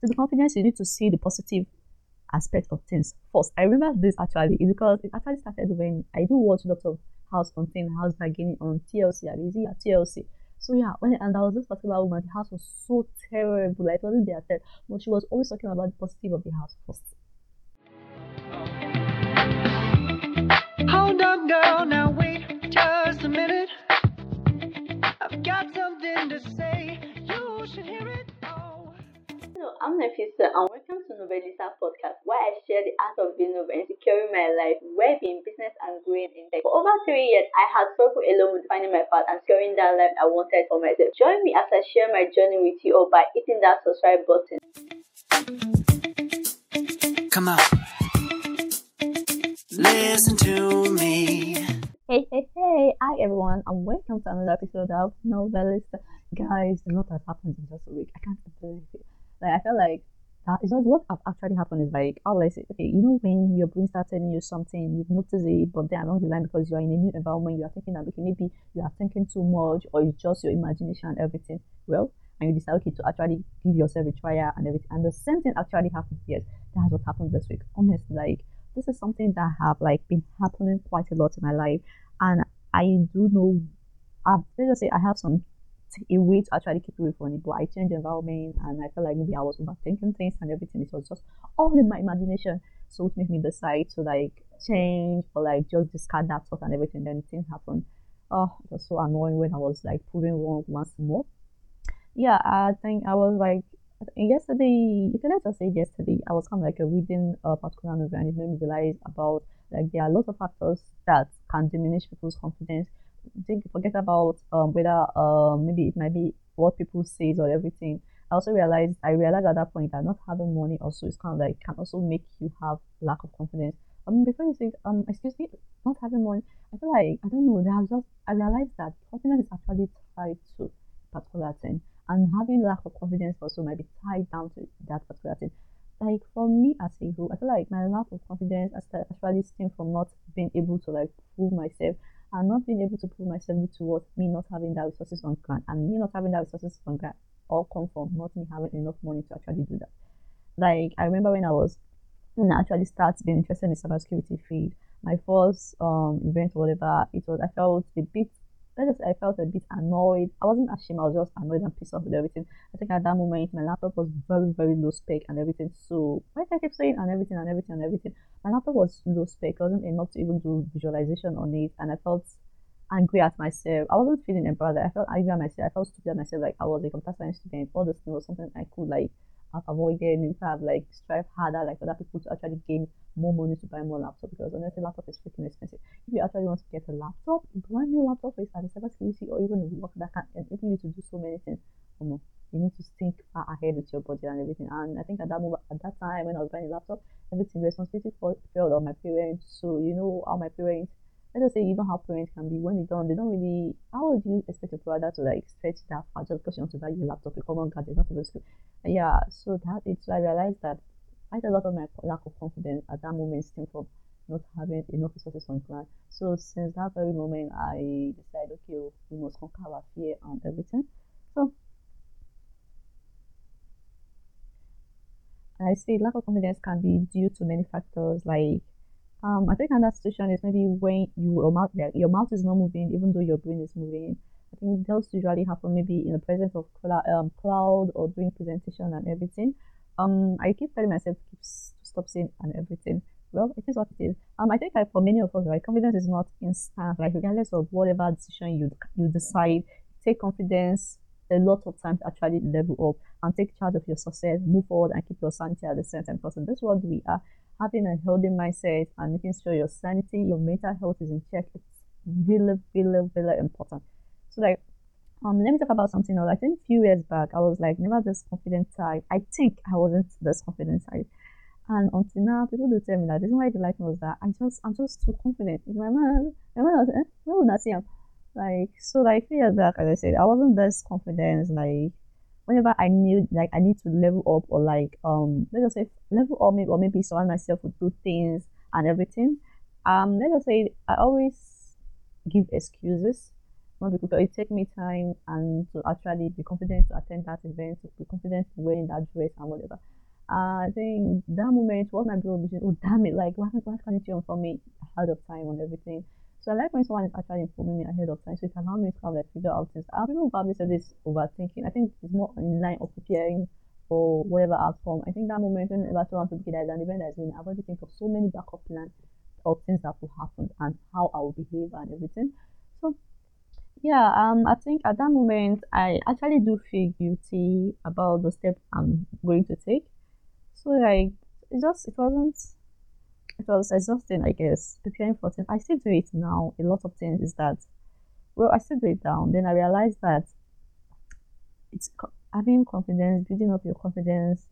To be confident, you need to see the positive aspect of things first. I remember this actually because it actually started when I do watch lots of house content, house bargaining on TLC, at easy TLC. So yeah, when and there was this particular woman, the house was so terrible. Like, it wasn't their but she was always talking about the positive of the house first. Hold on, girl, now wait just a minute. I've got something to say. You should hear it. Hello, I'm Nefisa and welcome to Novelista podcast where I share the art of being novel and securing my life, where being business and growing in tech. For over three years, I had struggled alone with finding my path and securing that life I wanted for myself. Join me as I share my journey with you all by hitting that subscribe button. Come on. Listen to me. Hey, hey, hey. Hi, everyone, and welcome to another episode of Novelist. Guys, a lot has happened in just a week. I can't believe it. Like I felt like that is just what actually happened is like how will I say okay, you know when your brain starts telling you something, you've noticed it, but then along the line because you are in a new environment, you are thinking that okay, maybe you are thinking too much or it's just your imagination and everything. Well, and you decide okay to actually give yourself a trial and everything. And the same thing actually happened. Yes, that's what happened this week. Honestly, like this is something that have like been happening quite a lot in my life. And I do know I've let's just say I have some a way to actually keep away from it. But I changed environment and I felt like maybe I was overthinking things and everything. It was just all in my imagination. So it made me decide to like change or like just discard that thought and everything. Then things happened. Oh, it was so annoying when I was like proving wrong once more. Yeah, I think I was like yesterday, can let's just say yesterday, I was kind of like a reading a particular novel and it made me realize about like there are lots of factors that can diminish people's confidence think forget about um, whether um, maybe it might be what people say or everything. I also realized I realized at that point that not having money also is kind of like can also make you have lack of confidence. Um, before you say um, excuse me, not having money, I feel like I don't know. There just I realized that confidence is actually tied to particular thing, and having lack of confidence also might be tied down to that particular thing. Like for me as a whole, I feel like my lack of confidence as actually stems from not being able to like prove myself and not being able to prove myself towards me not having that resources on ground and me not having that resources on ground all come from not me having enough money to actually do that. Like I remember when I was when I actually started being interested in the cybersecurity field, my first um event or whatever, it was I felt a bit I felt a bit annoyed. I wasn't ashamed, I was just annoyed and pissed off with everything. I think at that moment my laptop was very, very low spec and everything. So like I kept saying and everything and everything and everything. My laptop was low spec, it wasn't enough to even do visualization on it and I felt angry at myself. I wasn't feeling embarrassed. I felt angry at myself. I felt stupid at myself, like I was a computer science student. All this thing was something I could like have avoided, in fact, like strive harder, like other people to actually gain more money to buy more laptop because honestly, laptop is freaking expensive. If you actually want to get a laptop, a brand new laptop is at the cybersecurity or even a work that can enable you to do so many things. Um, you need to think far ahead with your budget and everything. And I think at that moment, at that time when I was buying a laptop, everything responsibility fell on my parents. So you know how my parents let us say you know how parents can be when they don't they don't really how would you expect your brother to like stretch that far just because you want to buy your laptop a common gadget not even school? Yeah so that it's I realized that quite a lot of my lack of confidence at that moment stemmed from not having enough resources on ground. So since that very moment I decided okay oh, we must conquer our fear and everything. So I say lack of confidence can be due to many factors like um, I think another situation is maybe when you your mouth your mouth is not moving even though your brain is moving. I think those usually happen maybe in the presence of um, cloud or during presentation and everything. Um, I keep telling myself to stop saying and everything. Well, it is what it is. Um, I think like for many of us, right, confidence is not instant. Like regardless of whatever decision you you decide, take confidence a lot of time to actually level up and take charge of your success, move forward, and keep your sanity at the same time. Because in this world we are, having a healthy mindset and making sure your sanity, your mental health is in check, it's really, really, really important. So like um let me talk about something else. I think a few years back I was like never this confident type. I think I wasn't this confident type. And until now, people do tell me that the reason why they like me was that I just I'm just too confident. In my mind, my mind was eh? Like so like few years back as I said, I wasn't this confident like whenever I knew like I need to level up or like um let us say level up maybe or maybe surround myself with good things and everything. Um let us say I always give excuses. not be prepared. It take me time and to actually be confident to attend that event, to be confident to wearing that dress and whatever. Uh, I think that moment was my bro oh damn it, like why, why can't you inform me ahead of time on everything? So I like when someone is actually informing me ahead of time, so it allows me to of like figure out things. I've people probably say this overthinking. I think it's more in line of preparing for whatever outcome. I think that moment when about want to be there, an event that's been, I've already think of so many backup plans of things that will happen and how I will behave and everything. So yeah, um, I think at that moment I actually do feel guilty about the step I'm going to take. So like it just it wasn't it was exhausting, I guess, preparing for things. I still do it now. A lot of things is that well, I still do it down. Then I realized that it's having confidence, building up your confidence.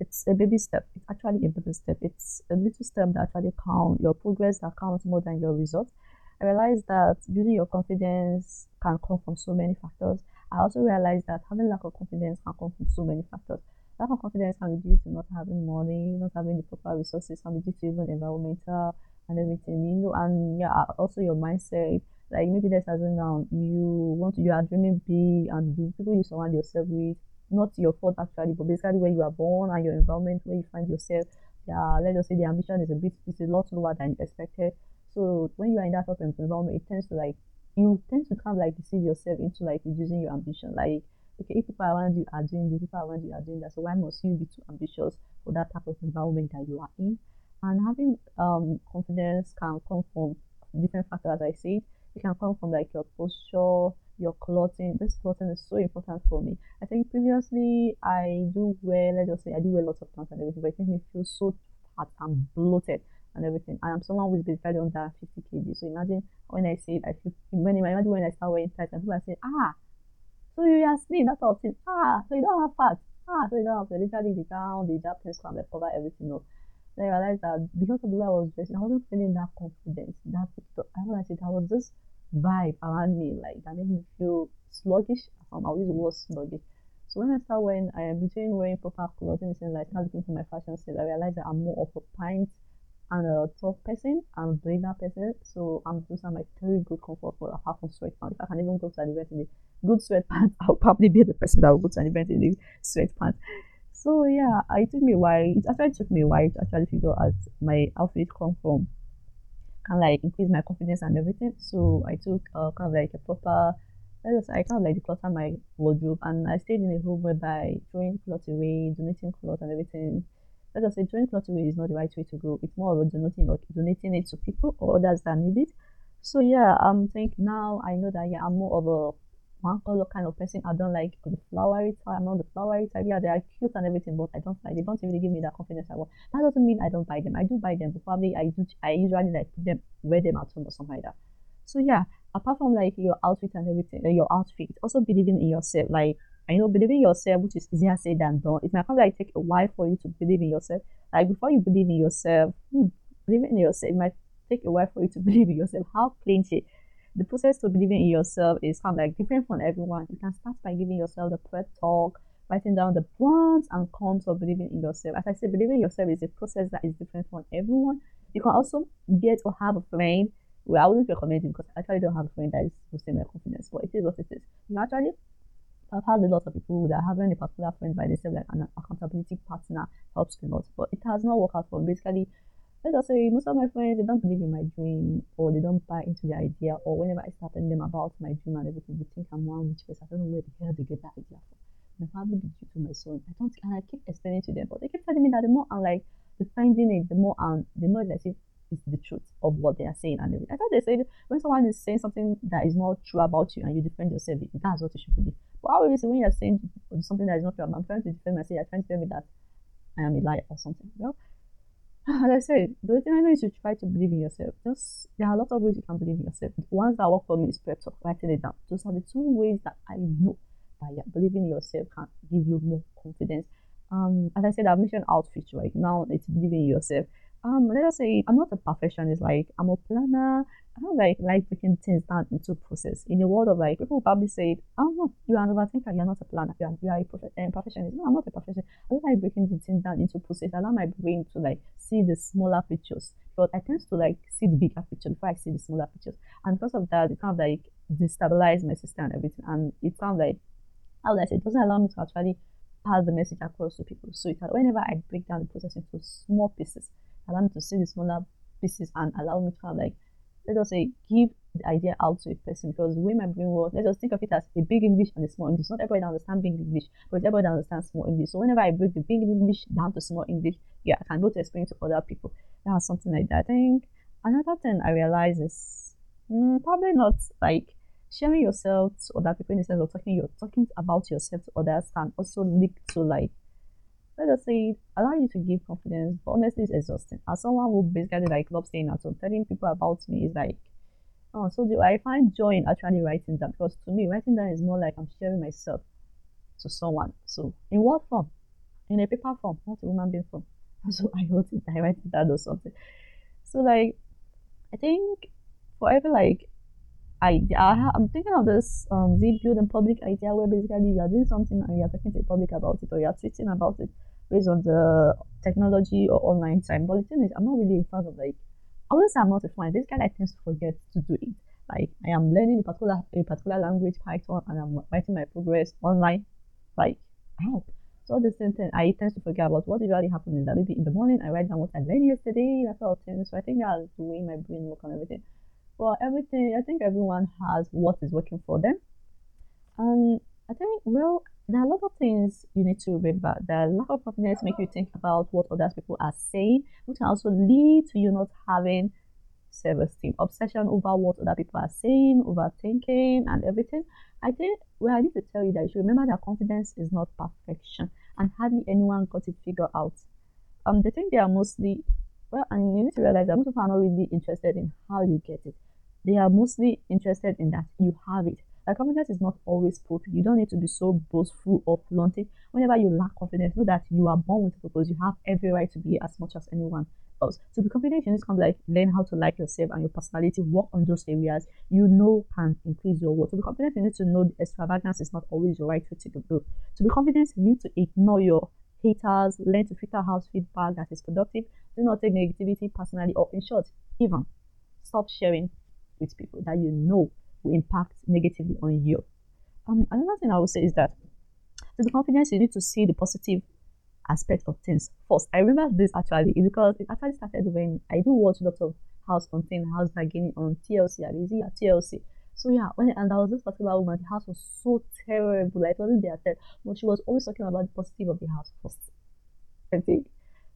It's a baby step. It's actually a baby step. It's a little step that actually counts. Your progress that counts more than your results. I realized that building your confidence can come from so many factors. I also realized that having lack of confidence can come from so many factors. Lack of confidence can be due to not having money, not having the proper resources, can be due to even environmental and everything, you know, and yeah, also your mindset. Like maybe there's something down, you want to, you are dreaming big, and the people you surround yourself with, not your fault actually, but basically where you are born and your environment where you find yourself. Yeah, let us say the ambition is a bit, it's a lot lower than you expected. So when you are in that type of environment, it tends to like you tend to kind of like deceive yourself into like reducing your ambition. Like, okay, if people around you are doing this, people around you are doing that, so why must you be too ambitious for that type of environment that you are in? And having um confidence can come from different factors, as I said. It can come from like your posture, your clothing. This clothing is so important for me. I think previously I do wear, let's just say I do wear lots of pants and everything, but it makes me feel so fat and bloated and everything. And I'm someone who's basically under 50 kg. So imagine when I say it, I feel when imagine when I start wearing tights and people are saying, ah, so you are slim, that sort of. Ah, so you don't have. Ah, so you don't have to literally the gown, the Japanese crown, they cover everything up. Then I realized that because of the way I was I wasn't feeling that confidence. That I realized it, I was just vibe around me, like that made me feel sluggish. Um, I always was sluggish. So when I start wearing, I am between wearing proper clothing and like start looking for my fashion style, I realized that I'm more of a pint and a tough person. I'm a brainer person, so I'm I'm like very good comfort for apart from sweatpants. I can even go to an event in the good sweatpants, I'll probably be the person that will go to an event in the sweatpants. So yeah, it took me a while. It actually took me a while to actually figure out my outfit come from of like increase my confidence and everything. So I took uh, kind of like a proper I kind of like declutter my wardrobe and I stayed in a room whereby throwing clothes away, donating clothes and everything like I said, joint lottery is not the right way to go. It's more of donating or donating it to people or others that need it. So yeah, I'm thinking now I know that yeah, I'm more of a one color kind of person. I don't like the flowery type. I'm not the flowery type. Yeah, they are cute and everything, but I don't like. They don't really give me that confidence I want. That doesn't mean I don't buy them. I do buy them, but probably I do. I usually like put them, wear them at home or something like that. So yeah, apart from like your outfit and everything, uh, your outfit, also believing in yourself. Like I know believing yourself, which is easier said than done. It might probably like take a while for you to believe in yourself. Like before you believe in yourself, hmm, believing in yourself, it might take a while for you to believe in yourself. How plenty. The process to believing in yourself is kind of like different from everyone. You can start by giving yourself the prep talk, writing down the pros and cons of believing in yourself. As I said, believing in yourself is a process that is different from everyone. You can also get or have a friend. Well, I wouldn't recommend it because I actually don't have a friend that is boosting my confidence, but it is what it is. You actually I've had a lot of people that having a particular friend by themselves, like an accountability partner, helps a lot. But it has not worked out for me. Basically, let us say most of my friends they don't believe in my dream or they don't buy into the idea or whenever I start telling them about my dream and everything, they think I'm one rich person. I don't know where the hell they get that idea from. My family due to my son. I don't and I keep explaining to them, but they keep telling me that the more I'm like defending it, the more I'm the more like it's the truth of what they are saying and everything. I thought they said when someone is saying something that is not true about you and you defend yourself, that's what you should believe. Obviously, when you're saying something that is not true, I'm trying to defend myself, you're trying to tell me that I am a liar or something. Well, as I said, the thing I know is to try to believe in yourself. Just there are a lot of ways you can believe in yourself. The ones that work for me is prep talk, writing it down. Those are the two ways that I know that yeah, believing in yourself can give you more confidence. Um, as I said, I've mentioned outfit right now. It's believing in yourself um let us say I'm not a perfectionist, like I'm a planner. I don't like like breaking things down into process. In the world of like people probably say, Oh no, you are an overthinker, you're not a planner, you are, you are a prof- um, perfectionist. No, I'm not a perfectionist. I don't like breaking the things down into process. I allow my brain to like see the smaller pictures. But I tend to like see the bigger picture before I see the smaller pictures. And because of that, it kind of like destabilize my system and everything. And it kind of like, how would I say, it doesn't allow me to actually pass the message across to people. So it, whenever I break down the process into small pieces, allow me to see the smaller pieces and allow me to of like, let us say, give the idea out to a person because the way my brain works, let's just think of it as a big English and a small English. Not everybody understands big English, but everybody understands small English. So whenever I break the big English down to small English, yeah, I can go to explain to other people. That's something like that. I think another thing I realize is mm, probably not like sharing yourself to other people in the sense of talking you're talking about yourself to others can also lead to like let us say allow you to give confidence, but honestly it's exhausting. As someone who basically like loves staying at home, telling people about me is like Oh, so do I find joy in actually writing that? Because to me, writing that is more like I'm sharing myself to someone. So in what form? In a paper form, not a human being form. So I wrote it, I write that or something. So like, I think for every like idea, I am thinking of this um Z build and public idea where basically you are doing something and you are talking to the public about it or you are tweeting about it based on the technology or online time. But the thing is, I'm not really in fan of like I wouldn't say I'm not a fan. This guy I tends to forget to do it. Like I am learning a particular a particular language, Python, and I'm writing my progress online. Like how? So the same thing, I tend to forget about what usually happens is that maybe in the morning I write down what I learned yesterday, that sort of thing. So I think that's the way my brain works on everything. For everything, I think everyone has what is working for them. And I think, well, there are a lot of things you need to remember. There are a lot of confidence make you think about what other people are saying, which also lead to you not having self-esteem, obsession over what other people are saying, overthinking, and everything. I think well, I need to tell you that you should remember that confidence is not perfection, and hardly anyone got it figured out. Um, the thing they are mostly well, and you need to realize that most people are not really interested in how you get it. They are mostly interested in that you have it. Like confidence is not always put You don't need to be so boastful or flaunting. Whenever you lack confidence, know that you are born with purpose. You have every right to be as much as anyone else. To be confident, you need to of like learn how to like yourself and your personality. Work on those areas you know can increase your worth. To be confident, you need to know extravagance is not always your right way to go. To be confident, you need to ignore your haters, learn to filter out feedback that is productive. Do not take negativity personally, or in short, even stop sharing with people that you know will impact negatively on you. Um, another thing I would say is that to be confident, you need to see the positive aspect of things first. I remember this actually because it actually started when I do watch lots of house content, house bargaining on TLC, easy at TLC. So yeah, when and there was this particular woman, the house was so terrible. Like it wasn't there said, but she was always talking about the positive of the house first. I think.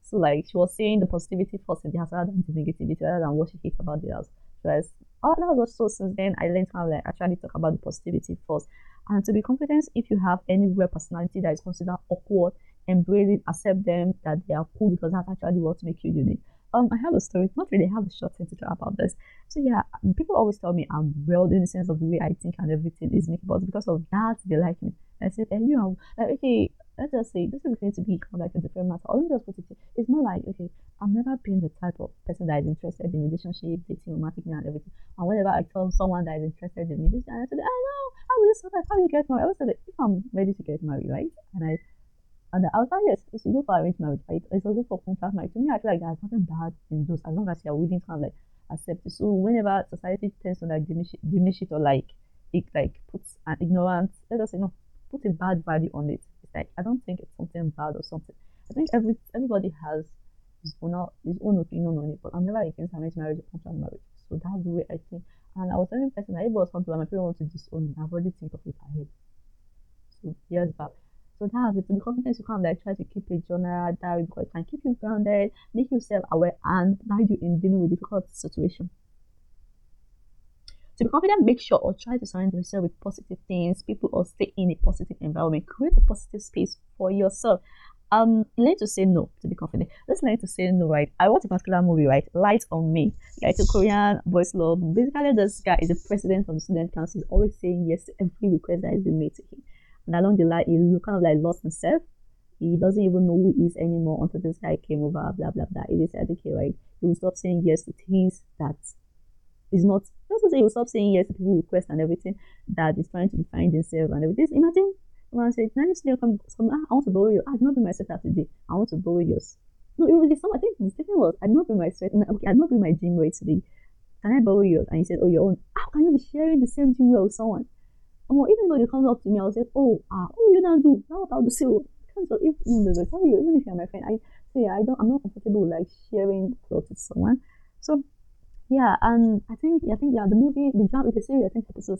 So like she was saying the positivity first in the house rather than the negativity, rather than what she hates about the house. So oh, all that was so since then I learned how to like actually talk about the positivity first. And to be confident, if you have any rare personality that is considered awkward, embrace it, accept them that they are cool because that's actually what makes you unique. Um, I have a story, not really, I have a short thing to talk about this. So yeah, people always tell me I'm well in the sense of the way I think and everything is me, but because of that they like me. I said, and you know, like okay, let's just say this is going to be kind of like a different matter. I'll just put it. It's more like okay, I've never been the type of person that is interested in relationship, dating, romantic, and everything. And whenever I tell someone that is interested in me, and I said, I know, how will you survive? How will you get married? I always said, if I'm ready to get married, right? And I and I was like, yes, it's good for arranged marriage, right? It's also good for contract marriage. To me, I feel like there's nothing bad in those as long as you're willing to kind of like accept it. So whenever society tends to like diminish it, diminish it or like it like puts an ignorance, let us say no, put a bad value on it. It's like I don't think it's something bad or something. I think every everybody has his own his own opinion on it, but I'm never against arranged marriage or contract marriage. So that's the way I think. And I was telling the person that it was something like my parents want to disown me, I've already think of it ahead. So years back. So that's it. To be confident, you of like try to keep a journal diary because it can keep you grounded, make yourself aware, and guide you in dealing with difficult situations. To be confident, make sure or try to surround yourself with positive things, people, or stay in a positive environment. Create a positive space for yourself. Um, learn to say no to be confident. Let's learn to say no, right? I watch a particular movie, right? Light on Me. It's a Korean boys love. Basically, this guy is the president of the student council. He's always saying yes to every request that has been made to him. And along the line, he kind of like lost himself. He doesn't even know who he is anymore until this guy came over, blah, blah, blah. He decided, okay, right, he will stop saying yes to things that is not, let's say he will stop saying yes to people request and everything that is trying to define himself and everything. Imagine someone said, can I just come, come ah, I want to borrow you. Ah, do not be myself that today. I want to borrow yours. No, it was some. I think the statement was, "I did not bring my sweat. Okay, I did not bring my gym weight today. Can I borrow yours?" And he said, "Oh, your own. How can you be sharing the same gym with someone?" Um, even though come up to me, I'll say, "Oh, ah, oh, you don't do. Now I'll do say, oh, so if you know, you, even if you're my friend, I say I don't, I'm not comfortable like sharing clothes with someone. So yeah, and I think I think yeah, the movie, the drama, the series, I think episode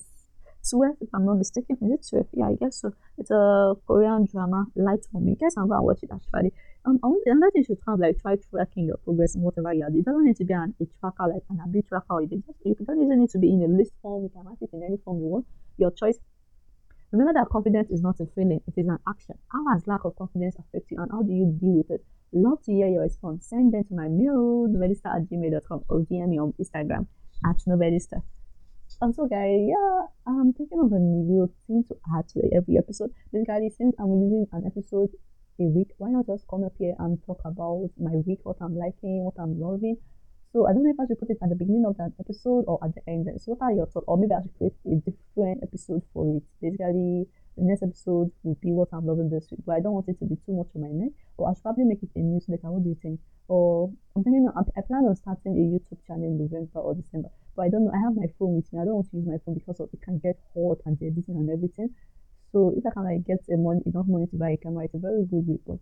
12, if I'm not mistaken. Is it 12? Yeah, I guess so. It's a Korean drama, Light on Me. Guys, I'm to watch it actually. Um, another thing you should of like try tracking your progress and whatever you are. It doesn't need to be an, a tracker, like an habit tracker, you just, you don't even need to be in a list form. You can write it in any form you want. Your choice. Remember that confidence is not a feeling, it is an action. How has lack of confidence affected you and how do you deal with it? Love to hear your response. Send them to my mail, novelista at gmail.com or DM me on Instagram at novelista. And so, guys, yeah, I'm thinking of a new thing to add to every episode. Basically, since I'm releasing an episode a week, why not just come up here and talk about my week, what I'm liking, what I'm loving. So I don't know if I should put it at the beginning of that episode or at the end. So what are your thoughts? Or maybe I should create a different episode for it. Basically, the next episode will be what I'm loving this week, but I don't want it to be too much on my neck. Or I should probably make it a newsletter. What do you think? Or I'm thinking I plan on starting a YouTube channel in November or December. But I don't know. I have my phone with me. I don't want to use my phone because of, it can get hot and the editing and everything. So if I can like get a money enough money to buy a camera, it's a very good. But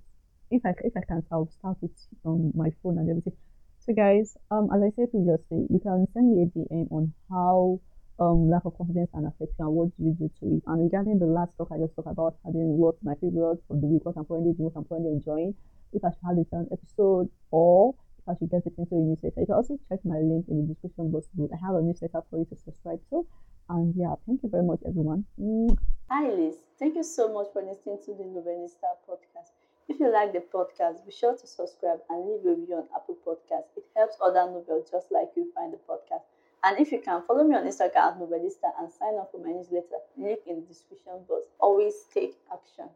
if I if I can't, I'll start with on my phone and everything. So guys, um, as I said previously, you can send me a DM on how um lack of confidence and affection and what do you do to it. And regarding the last talk I just talked about having what's my favorite of the week, what I'm currently doing, what I'm currently enjoying. If I should have this episode or if I should get it into a newsletter. You can also check my link in the description box below. I have a newsletter for you to subscribe to. And yeah, thank you very much, everyone. Hi, Liz. Thank you so much for listening to the Novelista podcast. If you like the podcast, be sure to subscribe and leave a review on Apple Podcast. It helps other novels just like you find the podcast. And if you can, follow me on Instagram at Novelista and sign up for my newsletter. Link in the description box. Always take action.